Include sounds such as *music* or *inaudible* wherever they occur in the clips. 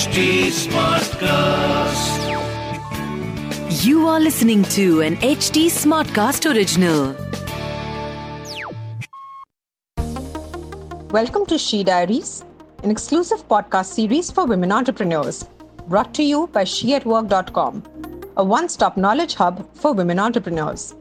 HT Smartcast. You are listening to an HT Smartcast original. Welcome to She Diaries, an exclusive podcast series for women entrepreneurs, brought to you by sheatwork.com, a one stop knowledge hub for women entrepreneurs.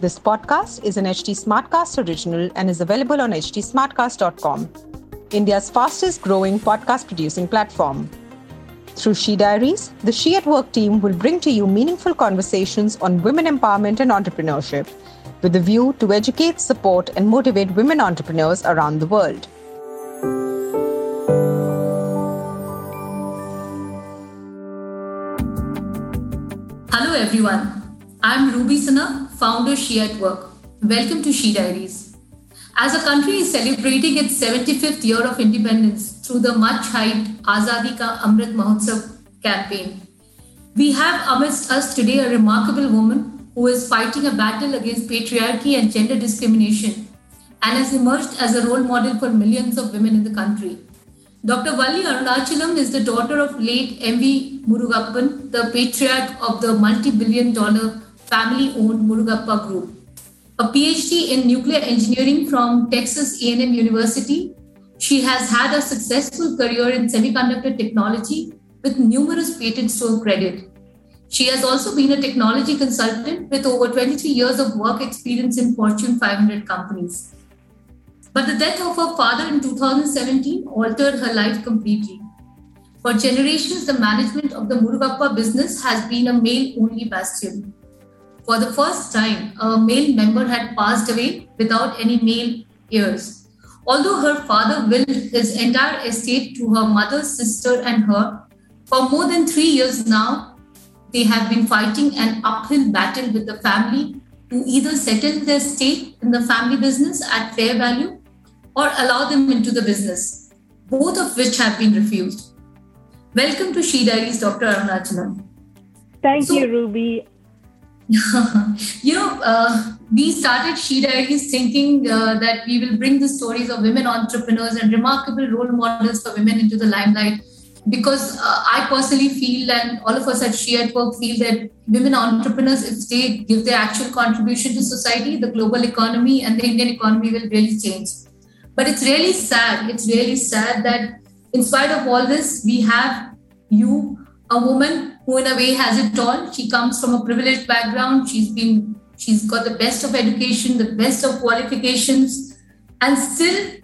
This podcast is an HT Smartcast original and is available on htsmartcast.com, India's fastest growing podcast producing platform. Through She Diaries, the She at Work team will bring to you meaningful conversations on women empowerment and entrepreneurship with a view to educate, support, and motivate women entrepreneurs around the world. Hello everyone. I'm Ruby Sinha, founder She at Work. Welcome to She Diaries. As a country is celebrating its 75th year of independence through the much hyped Azadi Ka Amrit Mahotsav campaign, we have amidst us today a remarkable woman who is fighting a battle against patriarchy and gender discrimination and has emerged as a role model for millions of women in the country. Dr. Valli Arunachalam is the daughter of late M.V. Murugappan, the patriarch of the multi billion dollar family owned Murugappa Group. A PhD in nuclear engineering from Texas A&M University, she has had a successful career in semiconductor technology with numerous patents to her credit. She has also been a technology consultant with over 23 years of work experience in Fortune 500 companies. But the death of her father in 2017 altered her life completely. For generations, the management of the Murugappa business has been a male only bastion. For the first time, a male member had passed away without any male heirs. Although her father willed his entire estate to her mother, sister, and her, for more than three years now, they have been fighting an uphill battle with the family to either settle their stake in the family business at fair value or allow them into the business, both of which have been refused. Welcome to She Diaries, Dr. Arunachalam. Thank so, you, Ruby. You know, uh, we started She Diaries thinking uh, that we will bring the stories of women entrepreneurs and remarkable role models for women into the limelight. Because uh, I personally feel, and all of us at She at Work feel that women entrepreneurs, if they give their actual contribution to society, the global economy and the Indian economy will really change. But it's really sad. It's really sad that in spite of all this, we have you, a woman who in a way has it all. She comes from a privileged background. She's been she's got the best of education, the best of qualifications, and still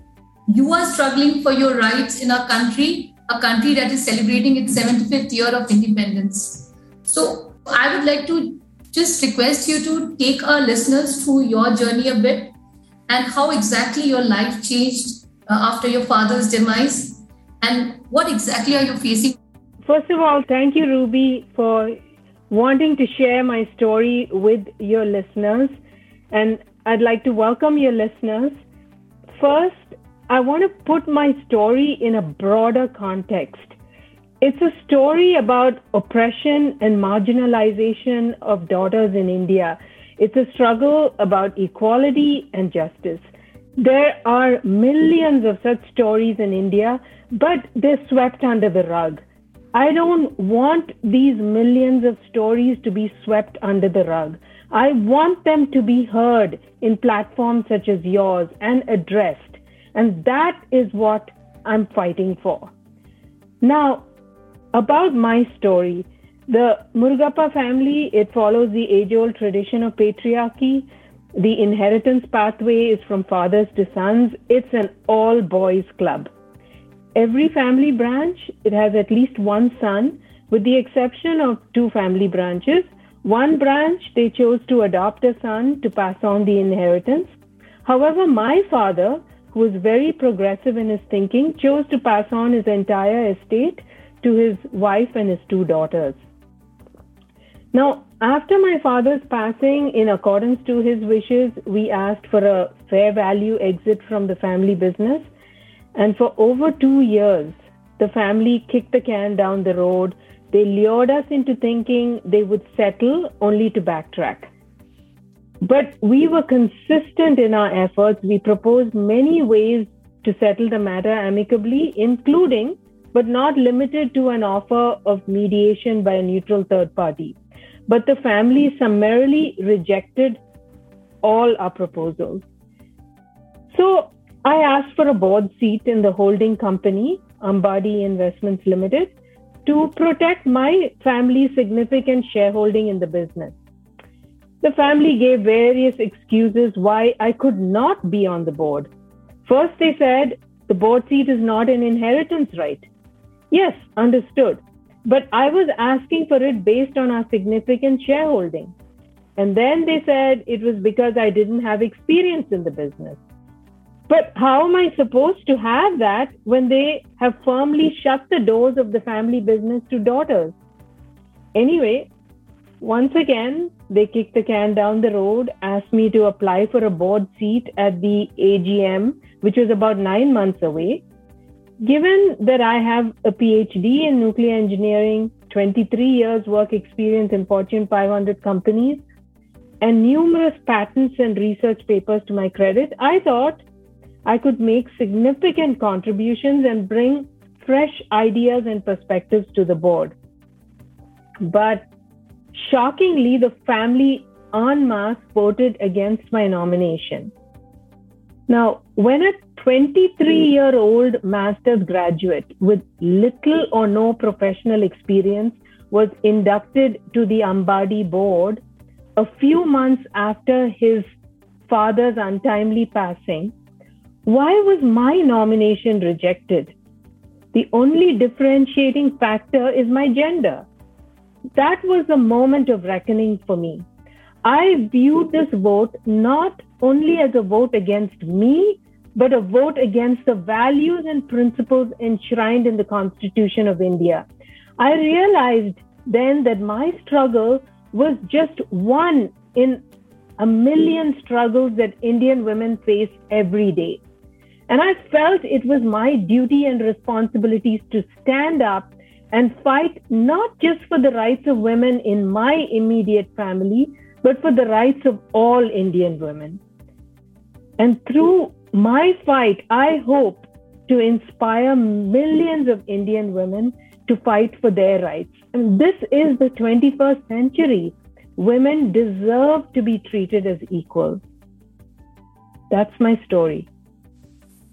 you are struggling for your rights in a country, a country that is celebrating its 75th year of independence. So I would like to just request you to take our listeners through your journey a bit and how exactly your life changed uh, after your father's demise and what exactly are you facing First of all, thank you, Ruby, for wanting to share my story with your listeners. And I'd like to welcome your listeners. First, I want to put my story in a broader context. It's a story about oppression and marginalization of daughters in India. It's a struggle about equality and justice. There are millions of such stories in India, but they're swept under the rug. I don't want these millions of stories to be swept under the rug. I want them to be heard in platforms such as yours and addressed. And that is what I'm fighting for. Now, about my story, the Murugappa family, it follows the age-old tradition of patriarchy. The inheritance pathway is from fathers to sons. It's an all boys club every family branch, it has at least one son, with the exception of two family branches. One branch, they chose to adopt a son to pass on the inheritance. However, my father, who was very progressive in his thinking, chose to pass on his entire estate to his wife and his two daughters. Now, after my father's passing, in accordance to his wishes, we asked for a fair value exit from the family business and for over two years, the family kicked the can down the road. They lured us into thinking they would settle only to backtrack. But we were consistent in our efforts. We proposed many ways to settle the matter amicably, including but not limited to an offer of mediation by a neutral third party. But the family summarily rejected all our proposals. So I asked for a board seat in the holding company, Ambadi Investments Limited, to protect my family's significant shareholding in the business. The family gave various excuses why I could not be on the board. First, they said the board seat is not an inheritance right. Yes, understood. But I was asking for it based on our significant shareholding. And then they said it was because I didn't have experience in the business. But how am I supposed to have that when they have firmly shut the doors of the family business to daughters? Anyway, once again, they kicked the can down the road, asked me to apply for a board seat at the AGM, which was about nine months away. Given that I have a PhD in nuclear engineering, 23 years work experience in Fortune 500 companies, and numerous patents and research papers to my credit, I thought I could make significant contributions and bring fresh ideas and perspectives to the board. But shockingly, the family en masse voted against my nomination. Now, when a 23 year old master's graduate with little or no professional experience was inducted to the Ambadi board a few months after his father's untimely passing, why was my nomination rejected? The only differentiating factor is my gender. That was a moment of reckoning for me. I viewed this vote not only as a vote against me, but a vote against the values and principles enshrined in the Constitution of India. I realized then that my struggle was just one in a million struggles that Indian women face every day. And I felt it was my duty and responsibilities to stand up and fight not just for the rights of women in my immediate family, but for the rights of all Indian women. And through my fight, I hope to inspire millions of Indian women to fight for their rights. And this is the 21st century. Women deserve to be treated as equals. That's my story.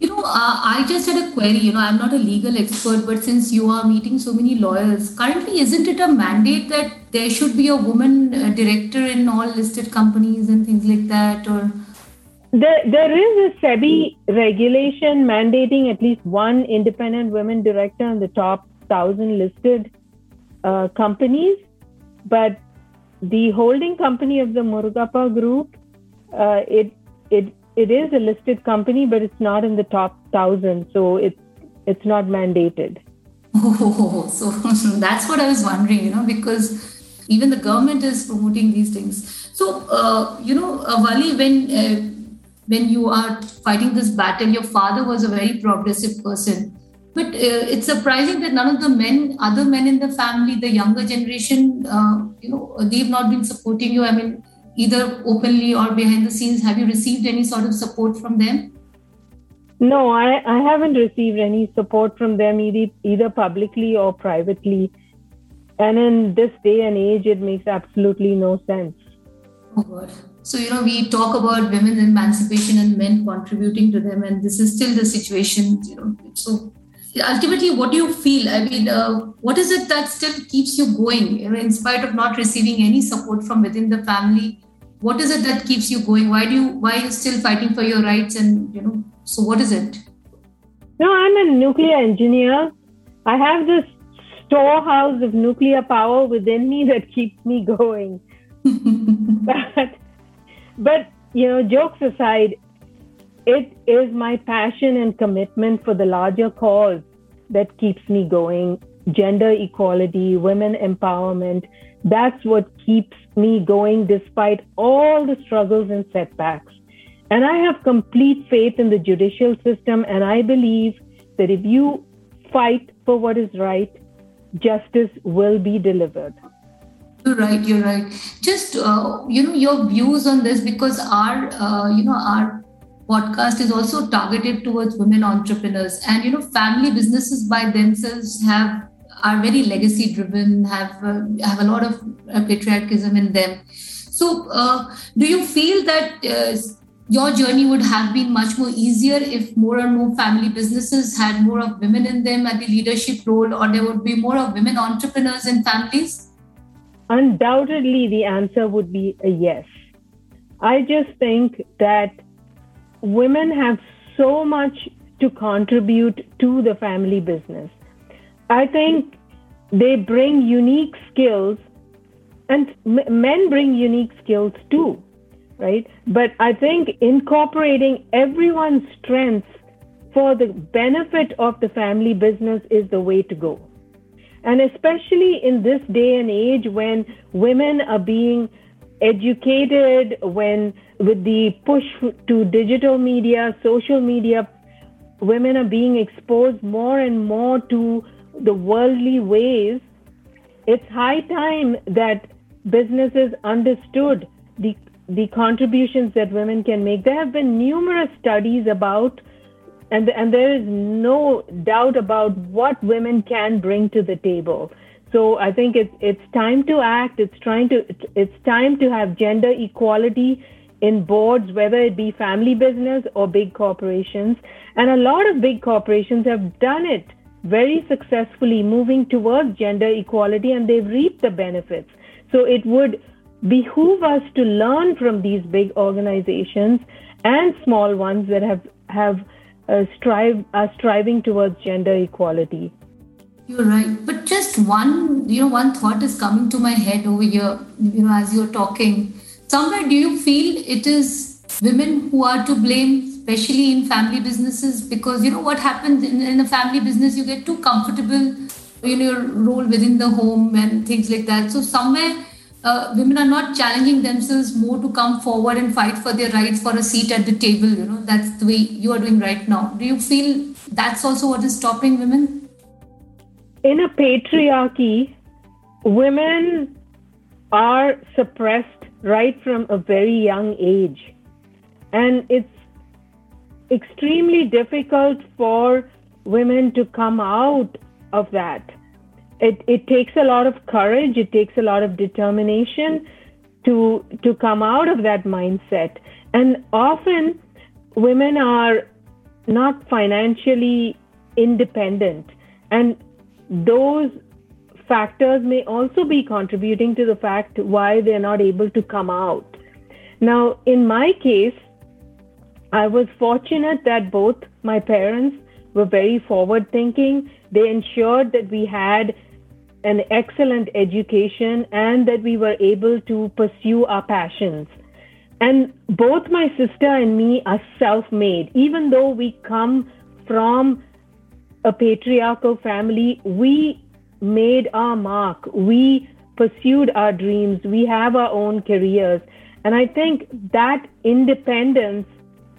You know, uh, I just had a query. You know, I'm not a legal expert, but since you are meeting so many lawyers, currently, isn't it a mandate that there should be a woman uh, director in all listed companies and things like that? Or there, there is a SEBI regulation mandating at least one independent women director in the top thousand listed uh, companies, but the holding company of the Murugappa Group, uh, it it it is a listed company, but it's not in the top thousand, so it's it's not mandated. Oh, *laughs* so *laughs* that's what I was wondering, you know, because even the government is promoting these things. So, uh, you know, uh, Valli, when uh, when you are fighting this battle, your father was a very progressive person, but uh, it's surprising that none of the men, other men in the family, the younger generation, uh, you know, they've not been supporting you. I mean, either openly or behind the scenes have you received any sort of support from them? No i, I haven't received any support from them either, either publicly or privately. And in this day and age it makes absolutely no sense. Oh god. So you know we talk about women's emancipation and men contributing to them and this is still the situation you know. So ultimately what do you feel? I mean uh, what is it that still keeps you going you know, in spite of not receiving any support from within the family what is it that keeps you going? Why do you why are you still fighting for your rights and you know so what is it? No i'm a nuclear engineer. I have this storehouse of nuclear power within me that keeps me going. *laughs* But but you know jokes aside it is my passion and commitment for the larger cause that keeps me going gender equality women empowerment that's what keeps me going despite all the struggles and setbacks. And I have complete faith in the judicial system, and I believe that if you fight for what is right, justice will be delivered. You're right. You're right. Just uh, you know your views on this because our uh, you know our podcast is also targeted towards women entrepreneurs and you know family businesses by themselves have are very legacy driven have uh, have a lot of uh, patriarchism in them. So uh, do you feel that uh, your journey would have been much more easier if more and more family businesses had more of women in them at the leadership role or there would be more of women entrepreneurs in families? Undoubtedly the answer would be a yes. I just think that women have so much to contribute to the family business. I think they bring unique skills, and m- men bring unique skills too, right? But I think incorporating everyone's strengths for the benefit of the family business is the way to go. And especially in this day and age when women are being educated, when with the push to digital media, social media, women are being exposed more and more to the worldly ways. It's high time that businesses understood the the contributions that women can make. There have been numerous studies about, and and there is no doubt about what women can bring to the table. So I think it's it's time to act. It's trying to it's time to have gender equality in boards, whether it be family business or big corporations. And a lot of big corporations have done it very successfully, moving towards gender equality, and they've reaped the benefits. So it would behoove us to learn from these big organizations and small ones that have have uh, strive are striving towards gender equality. You're right. But just one, you know, one thought is coming to my head over here, you know, as you're talking. Somewhere, do you feel it is women who are to blame, especially in family businesses? Because, you know, what happens in, in a family business, you get too comfortable in your role within the home and things like that. So, somewhere, uh, women are not challenging themselves more to come forward and fight for their rights for a seat at the table. You know, that's the way you are doing right now. Do you feel that's also what is stopping women? in a patriarchy, women are suppressed right from a very young age. And it's extremely difficult for women to come out of that. It, it takes a lot of courage, it takes a lot of determination to, to come out of that mindset. And often women are not financially independent. And those factors may also be contributing to the fact why they're not able to come out. Now, in my case, I was fortunate that both my parents were very forward thinking. They ensured that we had an excellent education and that we were able to pursue our passions. And both my sister and me are self made, even though we come from a patriarchal family, we made our mark. We pursued our dreams. We have our own careers. And I think that independence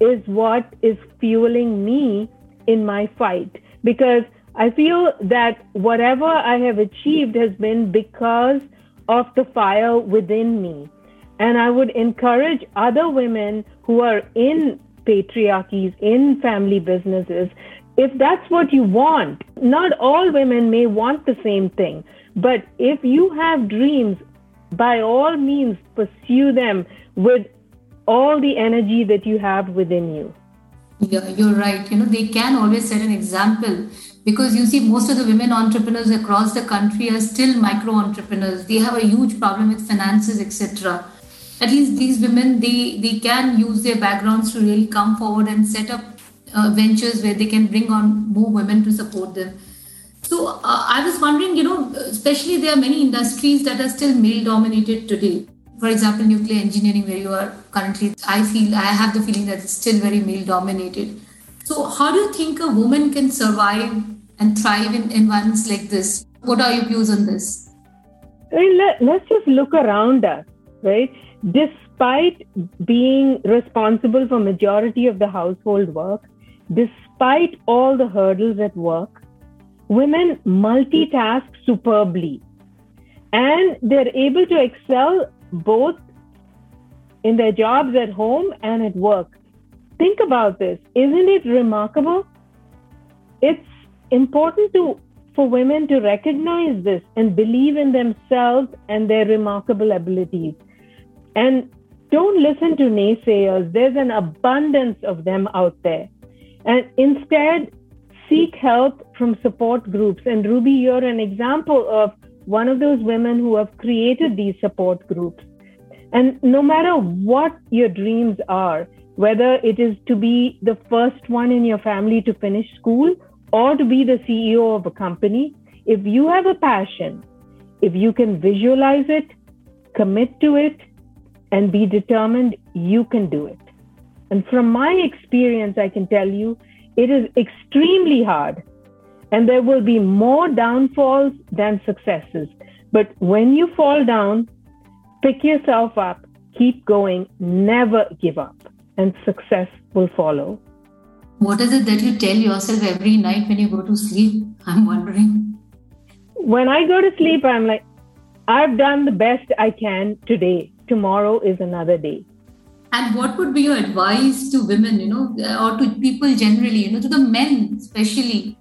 is what is fueling me in my fight because I feel that whatever I have achieved has been because of the fire within me. And I would encourage other women who are in patriarchies, in family businesses, if that's what you want, not all women may want the same thing, but if you have dreams, by all means pursue them with all the energy that you have within you. Yeah, you're right. You know, they can always set an example because you see, most of the women entrepreneurs across the country are still micro entrepreneurs. They have a huge problem with finances, etc. At least these women, they they can use their backgrounds to really come forward and set up uh, ventures where they can bring on more women to support them. So uh, I was wondering, you know, especially there are many industries that are still male dominated today. For example, nuclear engineering, where you are currently, I feel, I have the feeling that it's still very male dominated. So, how do you think a woman can survive and thrive in environments like this? What are your views on this? Let, let's just look around us, right? Despite being responsible for majority of the household work, despite all the hurdles at work, women multitask superbly and they're able to excel both in their jobs at home and at work. think about this. Isn't it remarkable? It's important to for women to recognize this and believe in themselves and their remarkable abilities. And don't listen to naysayers. There's an abundance of them out there. And instead, seek help from support groups. And Ruby, you're an example of one of those women who have created these support groups. And no matter what your dreams are, whether it is to be the first one in your family to finish school or to be the CEO of a company, if you have a passion, if you can visualize it, commit to it, and be determined, you can do it. And from my experience, I can tell you it is extremely hard and there will be more downfalls than successes. But when you fall down, pick yourself up, keep going, never give up, and success will follow. What is it that you tell yourself every night when you go to sleep? *laughs* I'm wondering. When I go to sleep, I'm like, I've done the best I can today. Tomorrow is another day. And what would be your advice to women, you know, or to people generally, you know, to the men especially?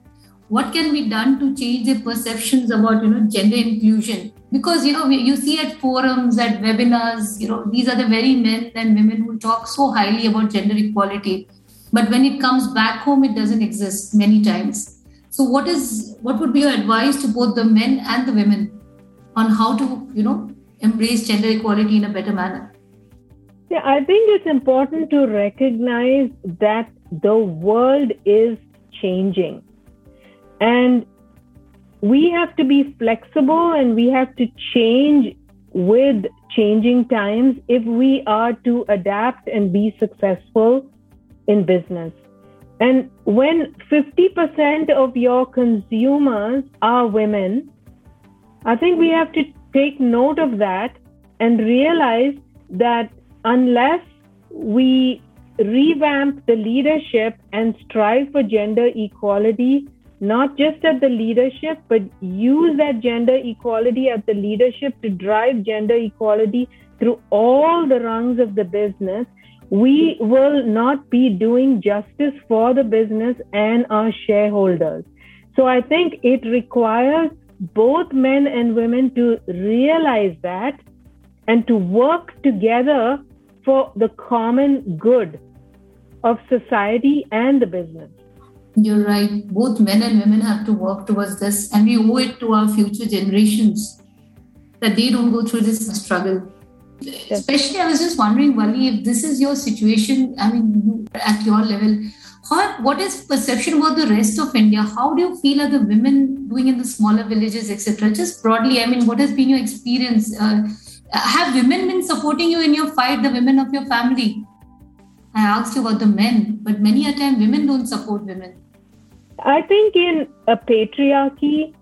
What can be done to change the perceptions about, you know, gender inclusion? Because, you know, you see at forums, at webinars, you know, these are the very men and women who talk so highly about gender equality. But when it comes back home, it doesn't exist many times. So what is what would be your advice to both the men and the women on how to, you know, embrace gender equality in a better manner? Yeah, I think it's important to recognize that the world is changing. And we have to be flexible and we have to change with changing times if we are to adapt and be successful in business. And when 50% of your consumers are women, I think we have to take note of that and realize that unless we revamp the leadership and strive for gender equality, not just at the leadership, but use that gender equality at the leadership to drive gender equality through all the rungs of the business, we will not be doing justice for the business and our shareholders. So I think it requires both men and women to realize that and to work together for the common good of society and the business. You're right. Both men and women have to work towards this, and we owe it to our future generations that they don't go through this struggle. Yes. Especially, I was just wondering, Valli, if this is your situation, I mean, at your level, how, what is perception about the rest of India? How do you feel are the women doing in the smaller villages, etc.? Just broadly, I mean, what has been your experience? Uh, have women been supporting you in your fight, the women of your family? I asked you about the men, but many a time women don't support women. I think in a patriarchy,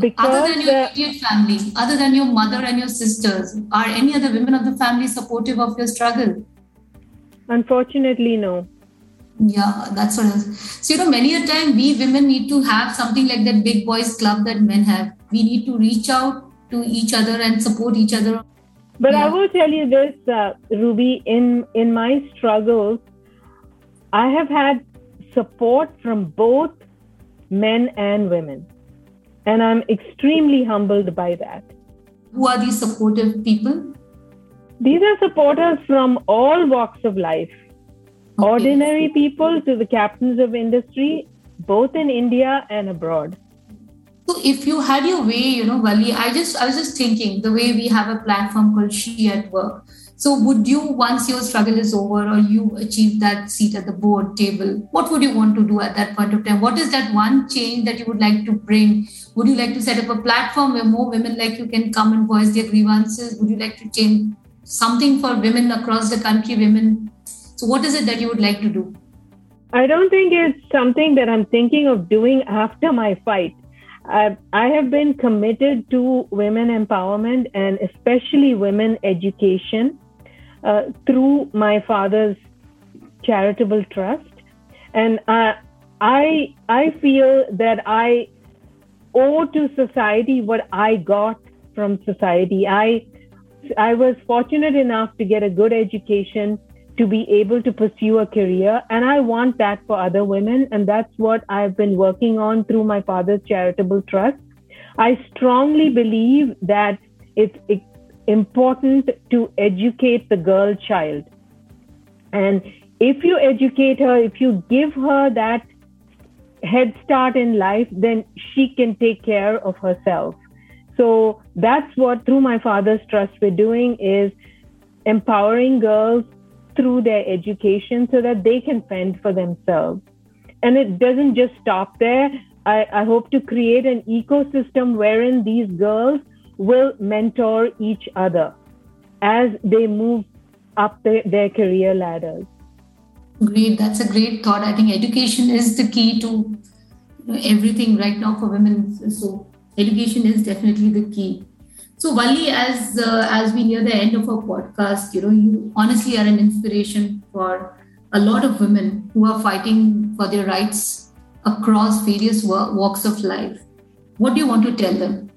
because other than your immediate family, other than your mother and your sisters, are any other women of the family supportive of your struggle? Unfortunately, no. Yeah, that's what. Else. So you know, many a time we women need to have something like that big boys club that men have. We need to reach out to each other and support each other. But yeah. I will tell you this, uh, Ruby. In in my struggles, I have had support from both men and women, and I'm extremely humbled by that. Who are these supportive people? These are supporters from all walks of life, okay. ordinary people to the captains of industry, both in India and abroad. So if you had your way, you know, Valli, I just I was just thinking the way we have a platform called She at Work. So would you, once your struggle is over or you achieve that seat at the board table, what would you want to do at that point of time? What is that one change that you would like to bring? Would you like to set up a platform where more women like you can come and voice their grievances? Would you like to change something for women across the country, women? So what is it that you would like to do? I don't think it's something that I'm thinking of doing after my fight. I, I have been committed to women empowerment and especially women education uh, through my father's charitable trust. And uh, I, I feel that I owe to society what I got from society. I, I was fortunate enough to get a good education, to be able to pursue a career. And I want that for other women. And that's what I've been working on through my father's charitable trust. I strongly believe that it's important to educate the girl child. And if you educate her, if you give her that head start in life, then she can take care of herself. So that's what through my father's trust we're doing is empowering girls through their education so that they can fend for themselves. And it doesn't just stop there. I, I hope to create an ecosystem wherein these girls will mentor each other as they move up the, their career ladders. Great, that's a great thought. I think education is the key to everything right now for women. So education is definitely the key. So Valli, as uh, as we near the end of our podcast, you know, you honestly are an inspiration for a lot of women who are fighting for their rights across various walks of life. What do you want to tell them?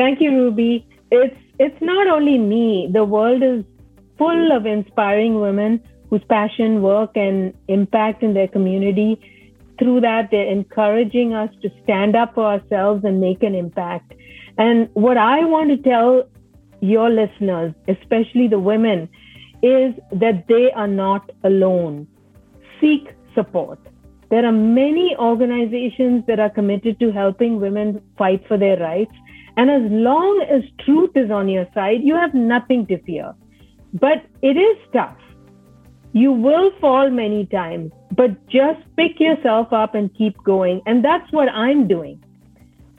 Thank you, Ruby. It's it's not only me. The world is full of inspiring women whose passion, work, and impact in their community through that, they're encouraging us to stand up for ourselves and make an impact. And what I want to tell your listeners, especially the women, is that they are not alone. Seek support. There are many organizations that are committed to helping women fight for their rights. And as long as truth is on your side, you have nothing to fear. But it is tough. You will fall many times, but just pick yourself up and keep going. And that's what I'm doing.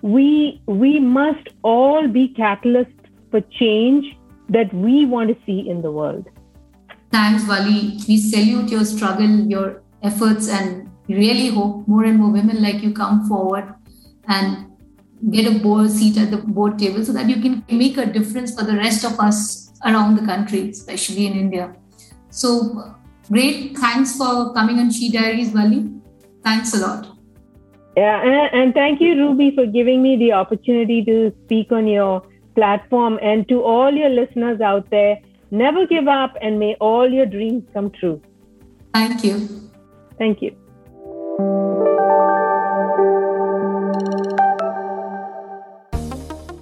We, we must all be catalysts for change that we want to see in the world. Thanks, Valli. We salute your struggle, your efforts, and really hope more and more women like you come forward and get a board seat at the board table so that you can make a difference for the rest of us around the country, especially in India. So, Great. Thanks for coming on She Diaries, Valli. Thanks a lot. Yeah, and, and thank you, Ruby, for giving me the opportunity to speak on your platform. And to all your listeners out there, never give up and may all your dreams come true. Thank you. Thank you.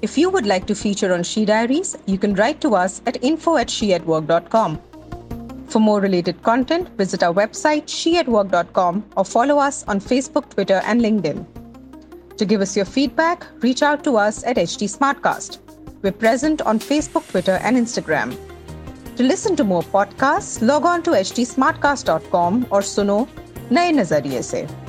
If you would like to feature on She Diaries, you can write to us at info at sheatwork.com. For more related content, visit our website sheatwork.com or follow us on Facebook, Twitter, and LinkedIn. To give us your feedback, reach out to us at HT Smartcast. We're present on Facebook, Twitter, and Instagram. To listen to more podcasts, log on to htsmartcast.com or suno नए नजरिए से